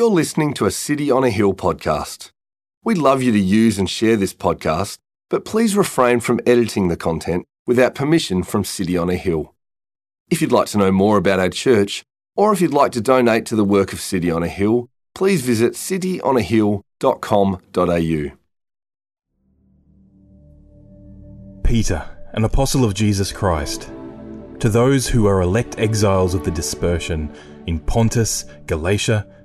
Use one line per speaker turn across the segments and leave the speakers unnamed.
You're listening to a City on a Hill podcast. We'd love you to use and share this podcast, but please refrain from editing the content without permission from City on a Hill. If you'd like to know more about our church, or if you'd like to donate to the work of City on a Hill, please visit cityonahill.com.au.
Peter, an apostle of Jesus Christ, to those who are elect exiles of the dispersion in Pontus, Galatia,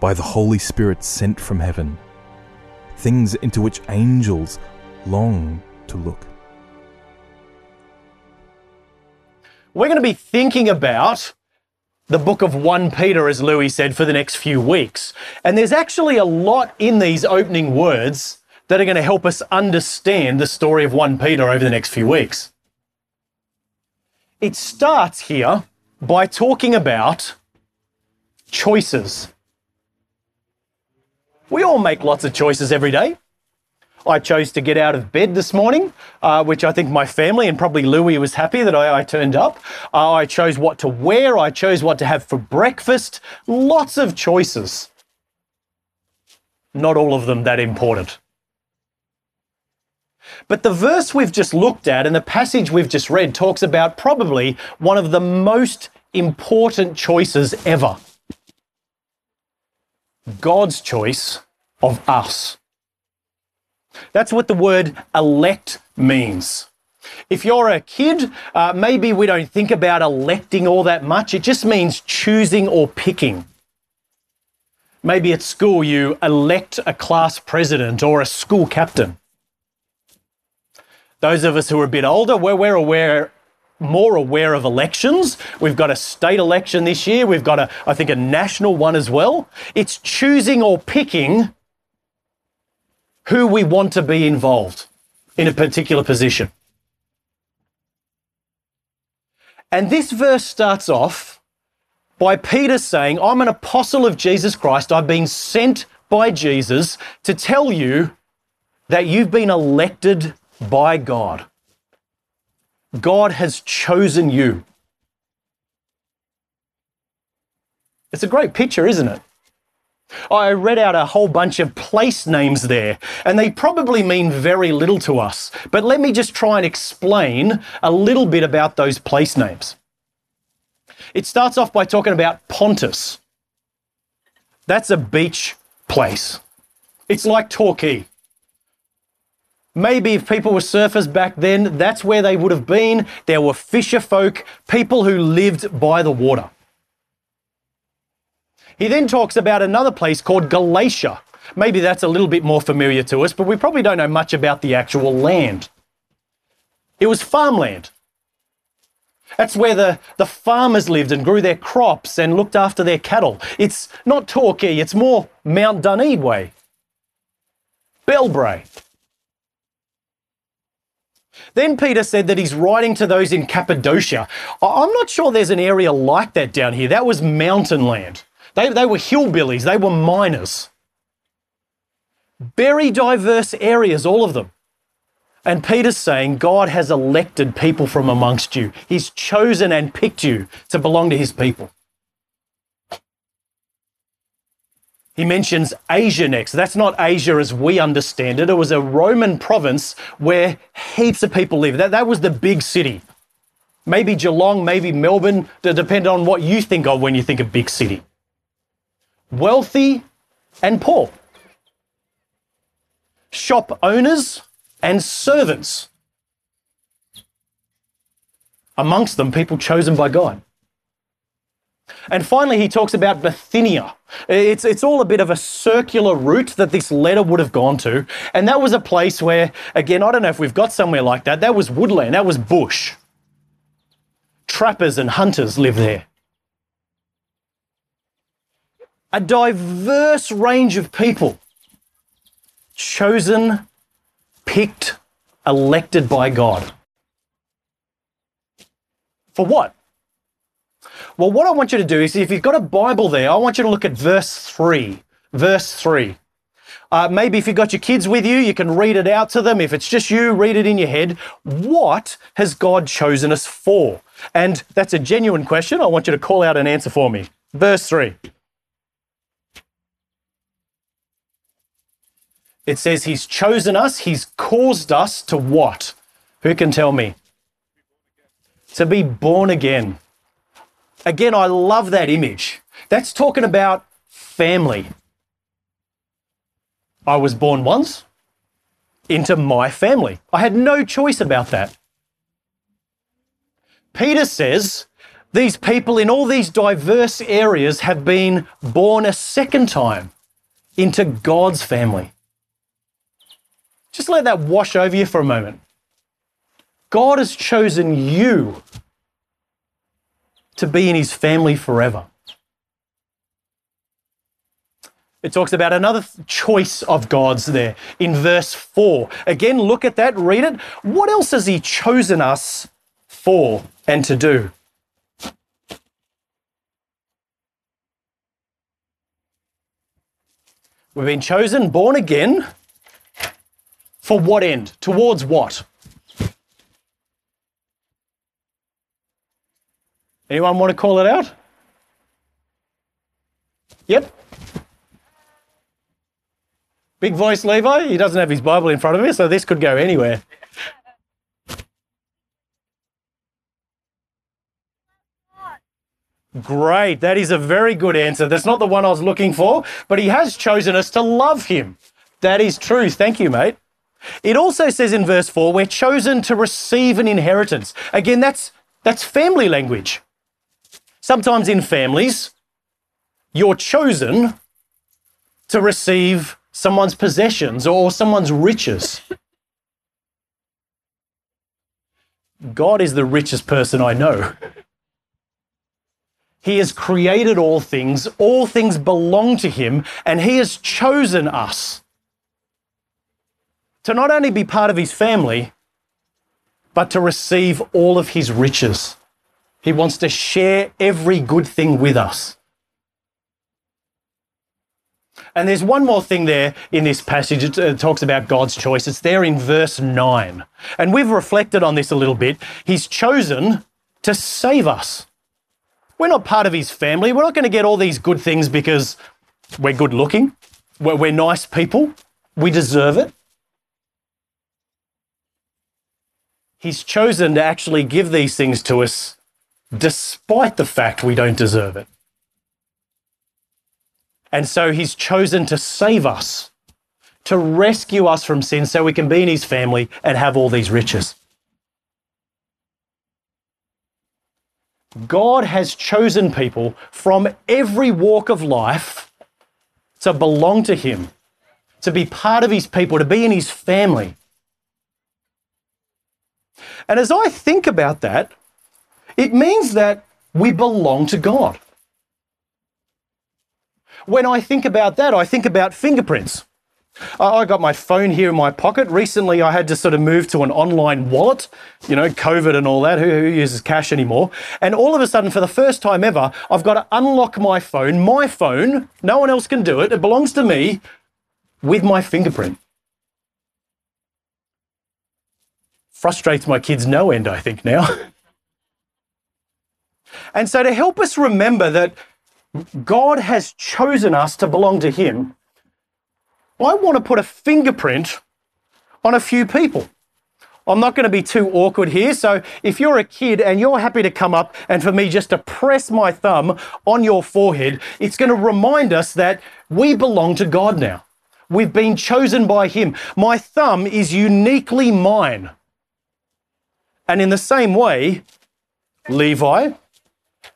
by the Holy Spirit sent from heaven, things into which angels long to look.
We're going to be thinking about the book of 1 Peter, as Louis said, for the next few weeks. And there's actually a lot in these opening words that are going to help us understand the story of 1 Peter over the next few weeks. It starts here by talking about choices. We all make lots of choices every day. I chose to get out of bed this morning, uh, which I think my family and probably Louis was happy that I, I turned up. Uh, I chose what to wear. I chose what to have for breakfast. Lots of choices. Not all of them that important. But the verse we've just looked at and the passage we've just read talks about probably one of the most important choices ever. God's choice of us. That's what the word elect means. If you're a kid, uh, maybe we don't think about electing all that much. It just means choosing or picking. Maybe at school you elect a class president or a school captain. Those of us who are a bit older, we're, we're aware more aware of elections. We've got a state election this year. We've got a, I think, a national one as well. It's choosing or picking who we want to be involved in a particular position. And this verse starts off by Peter saying, I'm an apostle of Jesus Christ. I've been sent by Jesus to tell you that you've been elected by God. God has chosen you. It's a great picture, isn't it? I read out a whole bunch of place names there, and they probably mean very little to us. But let me just try and explain a little bit about those place names. It starts off by talking about Pontus. That's a beach place. It's like Torquay. Maybe if people were surfers back then, that's where they would have been. There were fisher folk, people who lived by the water. He then talks about another place called Galatia. Maybe that's a little bit more familiar to us, but we probably don't know much about the actual land. It was farmland. That's where the, the farmers lived and grew their crops and looked after their cattle. It's not Torquay, it's more Mount Duneed way. Then Peter said that he's writing to those in Cappadocia. I'm not sure there's an area like that down here. That was mountain land. They, they were hillbillies, they were miners. Very diverse areas, all of them. And Peter's saying God has elected people from amongst you. He's chosen and picked you to belong to his people. He mentions Asia next. That's not Asia as we understand it. It was a Roman province where heaps of people live. That, that was the big city. Maybe Geelong, maybe Melbourne, depending on what you think of when you think of big city. Wealthy and poor. Shop owners and servants. Amongst them, people chosen by God. And finally, he talks about Bithynia. It's, it's all a bit of a circular route that this letter would have gone to. And that was a place where, again, I don't know if we've got somewhere like that. That was woodland, that was bush. Trappers and hunters lived there. A diverse range of people chosen picked, elected by God. For what? Well, what I want you to do is if you've got a Bible there, I want you to look at verse 3. Verse 3. Uh, maybe if you've got your kids with you, you can read it out to them. If it's just you, read it in your head. What has God chosen us for? And that's a genuine question. I want you to call out an answer for me. Verse 3. It says he's chosen us, he's caused us to what? Who can tell me? To be born again. Again, I love that image. That's talking about family. I was born once into my family. I had no choice about that. Peter says these people in all these diverse areas have been born a second time into God's family. Just let that wash over you for a moment. God has chosen you to be in his family forever. It talks about another choice of God's there in verse 4. Again, look at that, read it. What else has he chosen us for and to do? We've been chosen, born again, for what end? Towards what? Anyone want to call it out? Yep. Big voice Levi. He doesn't have his Bible in front of him, so this could go anywhere. Great. That is a very good answer. That's not the one I was looking for, but he has chosen us to love him. That is true. Thank you, mate. It also says in verse 4, we're chosen to receive an inheritance. Again, that's, that's family language. Sometimes in families, you're chosen to receive someone's possessions or someone's riches. God is the richest person I know. He has created all things, all things belong to Him, and He has chosen us to not only be part of his family, but to receive all of his riches. He wants to share every good thing with us. And there's one more thing there in this passage. It uh, talks about God's choice. It's there in verse 9. And we've reflected on this a little bit. He's chosen to save us. We're not part of his family. We're not going to get all these good things because we're good looking, we're, we're nice people, we deserve it. He's chosen to actually give these things to us despite the fact we don't deserve it. And so he's chosen to save us, to rescue us from sin so we can be in his family and have all these riches. God has chosen people from every walk of life to belong to him to be part of his people, to be in his family. And as I think about that, it means that we belong to God. When I think about that, I think about fingerprints. I got my phone here in my pocket. Recently, I had to sort of move to an online wallet, you know, COVID and all that. Who, uses cash anymore? And all of a sudden, for the first time ever, I've got to unlock my phone, my phone, no one else can do it, it belongs to me, with my fingerprint. Frustrates my kids no end, I think, now. and so, to help us remember that God has chosen us to belong to Him, I want to put a fingerprint on a few people. I'm not going to be too awkward here. So if you're a kid and you're happy to come up and for me just to press my thumb on your forehead, it's going to remind us that we belong to God now. We've been chosen by Him. My thumb is uniquely mine. And in the same way, Levi,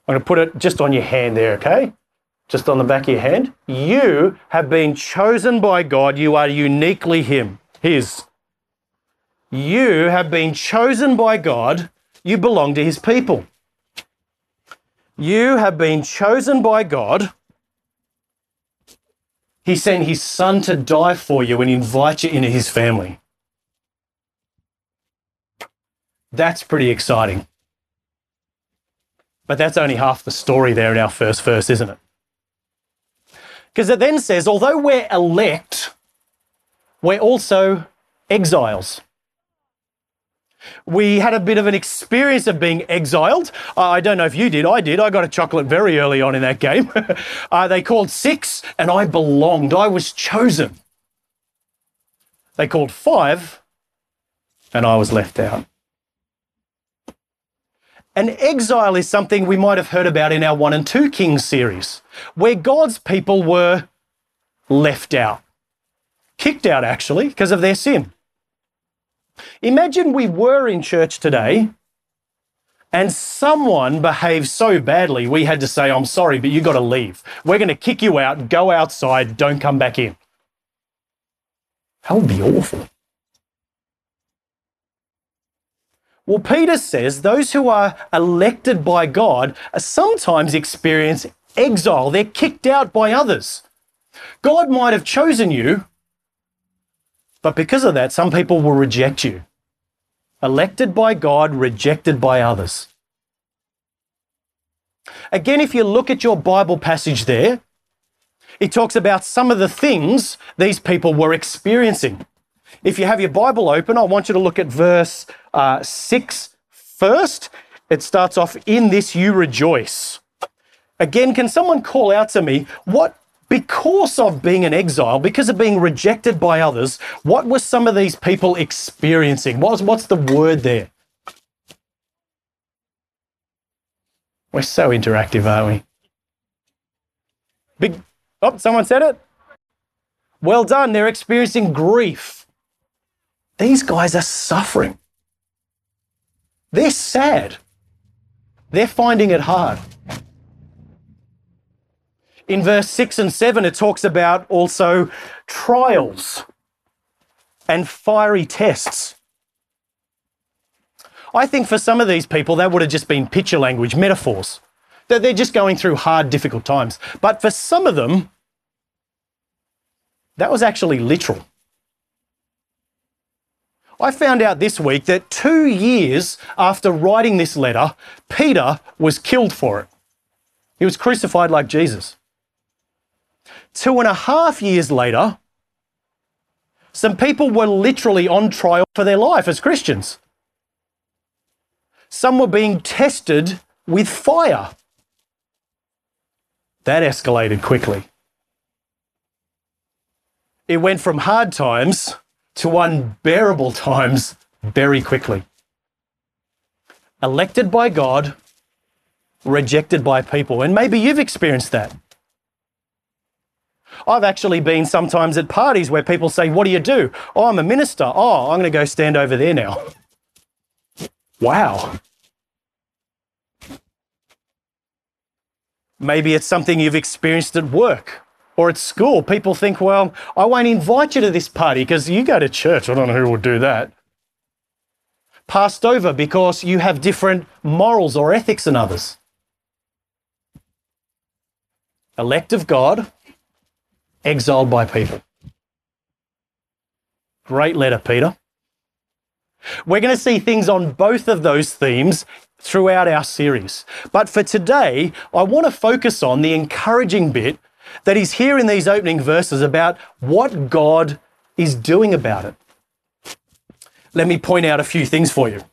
I'm going to put it just on your hand there, okay? Just on the back of your hand. You have been chosen by God. You are uniquely Him, His. You have been chosen by God. You belong to His people. You have been chosen by God. He sent His Son to die for you and invite you into His family. That's pretty exciting. But that's only half the story there in our first verse, isn't it? Because it then says, although we're elect, we're also exiles. We had a bit of an experience of being exiled. Uh, I don't know if you did. I did. I got a chocolate very early on in that game. uh, they called six, and I belonged. I was chosen. They called five, and I was left out. An exile is something we might have heard about in our 1 and 2 Kings series, where God's people were left out, kicked out actually, because of their sin. Imagine we were in church today and someone behaved so badly we had to say, I'm sorry, but you got to leave. We're going to kick you out, go outside, don't come back in. That would be awful. Well, Peter says those who are elected by God sometimes experience exile. They're kicked out by others. God might have chosen you, but because of that, some people will reject you. Elected by God, rejected by others. Again, if you look at your Bible passage there, it talks about some of the things these people were experiencing. If you have your Bible open, I want you to look at verse uh, 6 first. It starts off, In this you rejoice. Again, can someone call out to me what, because of being an exile, because of being rejected by others, what were some of these people experiencing? What's, what's the word there? We're so interactive, aren't we? Big. Oh, someone said it. Well done. They're experiencing grief. These guys are suffering. They're sad. They're finding it hard. In verse 6 and 7, it talks about also trials and fiery tests. I think for some of these people, that would have just been picture language, metaphors. That they're just going through hard, difficult times. But for some of them, that was actually literal. I found out this week that two years after writing this letter, Peter was killed for it. He was crucified like Jesus. Two and a half years later, some people were literally on trial for their life as Christians. Some were being tested with fire. That escalated quickly. It went from hard times to unbearable times very quickly. Elected by God, rejected by people. And maybe you've experienced that. I've actually been sometimes at parties where people say, What do you do? Oh, I'm a minister. Oh, I'm going to go stand over there now. Wow. Maybe it's something you've experienced at work Or at school, people think, well, I won't invite you to this party because you go to church. I don't know who would do that. Passed over because you have different morals or ethics than others. Elect of God, exiled by people. Great letter, Peter. We're going to see things on both of those themes throughout our series. But for today, I want to focus on the encouraging bit that is here in these opening verses about what God is doing about it. Let me point out a few things for you.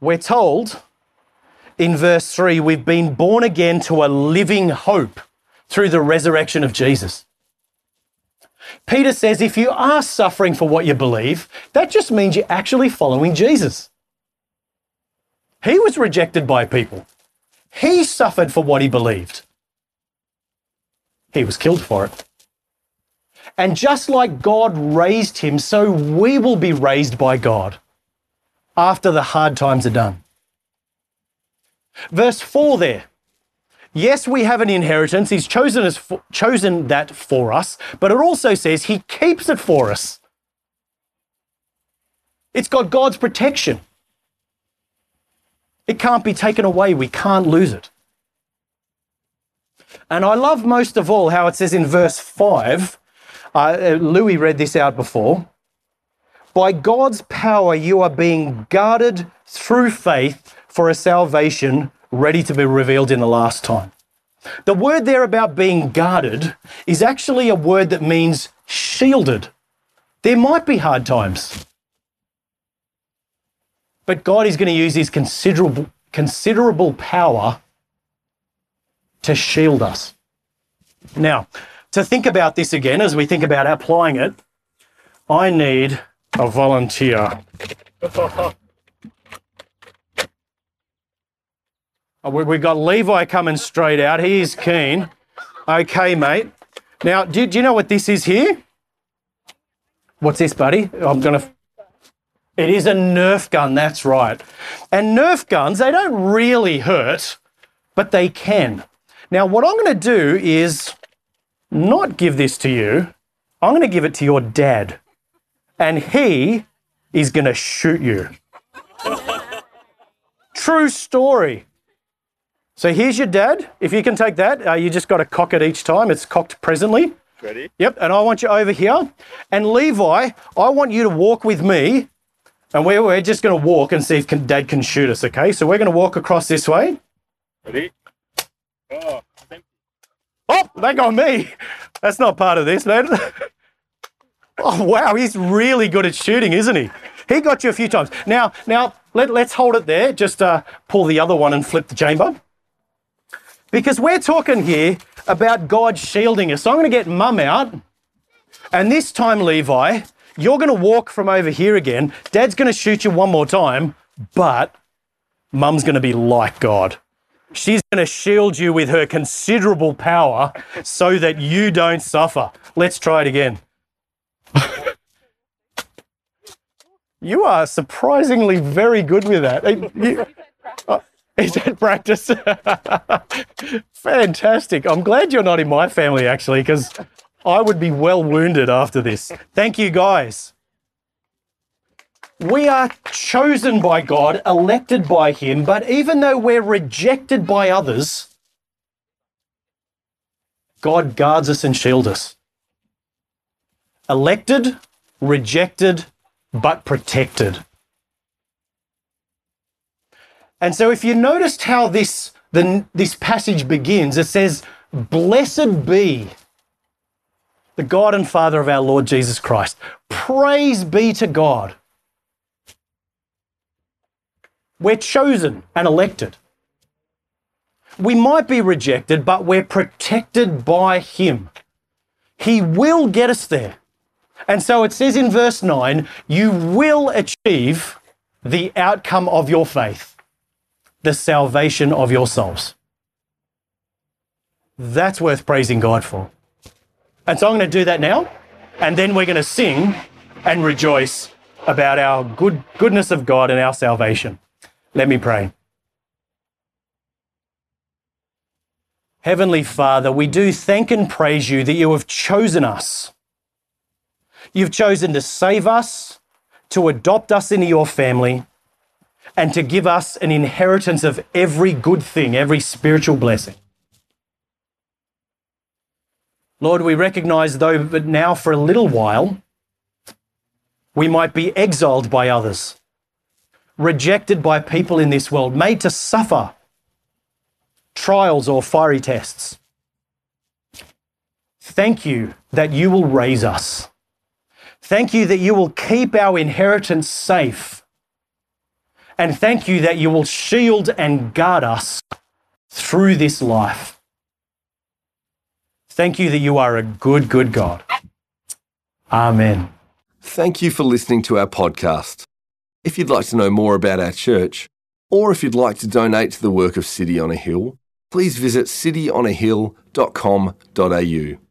We're told in verse 3 we've been born again to a living hope through the resurrection of Jesus. Peter says if you are suffering for what you believe, that just means you're actually following Jesus. He was rejected by people. He suffered for what he believed. He was killed for it. And just like God raised him, so we will be raised by God after the hard times are done. Verse 4 there. Yes, we have an inheritance. He's chosen, us for, chosen that for us, but it also says he keeps it for us. It's got God's protection. It can't be taken away. We can't lose it. And I love most of all how it says in verse 5, uh, Louis read this out before. By God's power, you are being guarded through faith for a salvation ready to be revealed in the last time. The word there about being guarded is actually a word that means shielded. There might be hard times. But God is going to use his considerable, considerable power to shield us. Now, to think about this again, as we think about applying it, I need a volunteer. Oh, we've got Levi coming straight out. He's keen. Okay, mate. Now, do, do you know what this is here? What's this, buddy? I'm going to. It is a Nerf gun, that's right. And Nerf guns, they don't really hurt, but they can. Now, what I'm going to do is not give this to you. I'm going to give it to your dad. And he is going to shoot you. True story. So here's your dad. If you can take that, uh, you just got to cock it each time. It's cocked presently.
Ready?
Yep. And I want you over here. And Levi, I want you to walk with me. And we're, we're just going to walk and see if can, dad can shoot us, okay? So we're going to walk across this way.
Ready? Oh,
Oh, that got me. That's not part of this, man. oh, wow. He's really good at shooting, isn't he? He got you a few times. Now, now let, let's hold it there. Just uh, pull the other one and flip the chamber. Because we're talking here about God shielding us. So I'm going to get mum out. And this time, Levi, you're going to walk from over here again. Dad's going to shoot you one more time, but mum's going to be like God. She's going to shield you with her considerable power so that you don't suffer. Let's try it again. you are surprisingly very good with that. Uh, is that practice? Fantastic. I'm glad you're not in my family, actually, because I would be well wounded after this. Thank you, guys. We are chosen by God, elected by Him, but even though we're rejected by others, God guards us and shields us. Elected, rejected, but protected. And so, if you noticed how this, the, this passage begins, it says, Blessed be the God and Father of our Lord Jesus Christ. Praise be to God. We're chosen and elected. We might be rejected, but we're protected by Him. He will get us there. And so it says in verse 9, you will achieve the outcome of your faith, the salvation of your souls. That's worth praising God for. And so I'm going to do that now, and then we're going to sing and rejoice about our good goodness of God and our salvation. Let me pray. Heavenly Father, we do thank and praise you that you have chosen us. You've chosen to save us, to adopt us into your family, and to give us an inheritance of every good thing, every spiritual blessing. Lord, we recognize, though, that now for a little while, we might be exiled by others, rejected by people in this world, made to suffer trials or fiery tests. Thank you that you will raise us. Thank you that you will keep our inheritance safe. And thank you that you will shield and guard us through this life. Thank you that you are a good, good God. Amen.
Thank you for listening to our podcast. If you'd like to know more about our church, or if you'd like to donate to the work of City on a Hill, please visit cityonahill.com.au.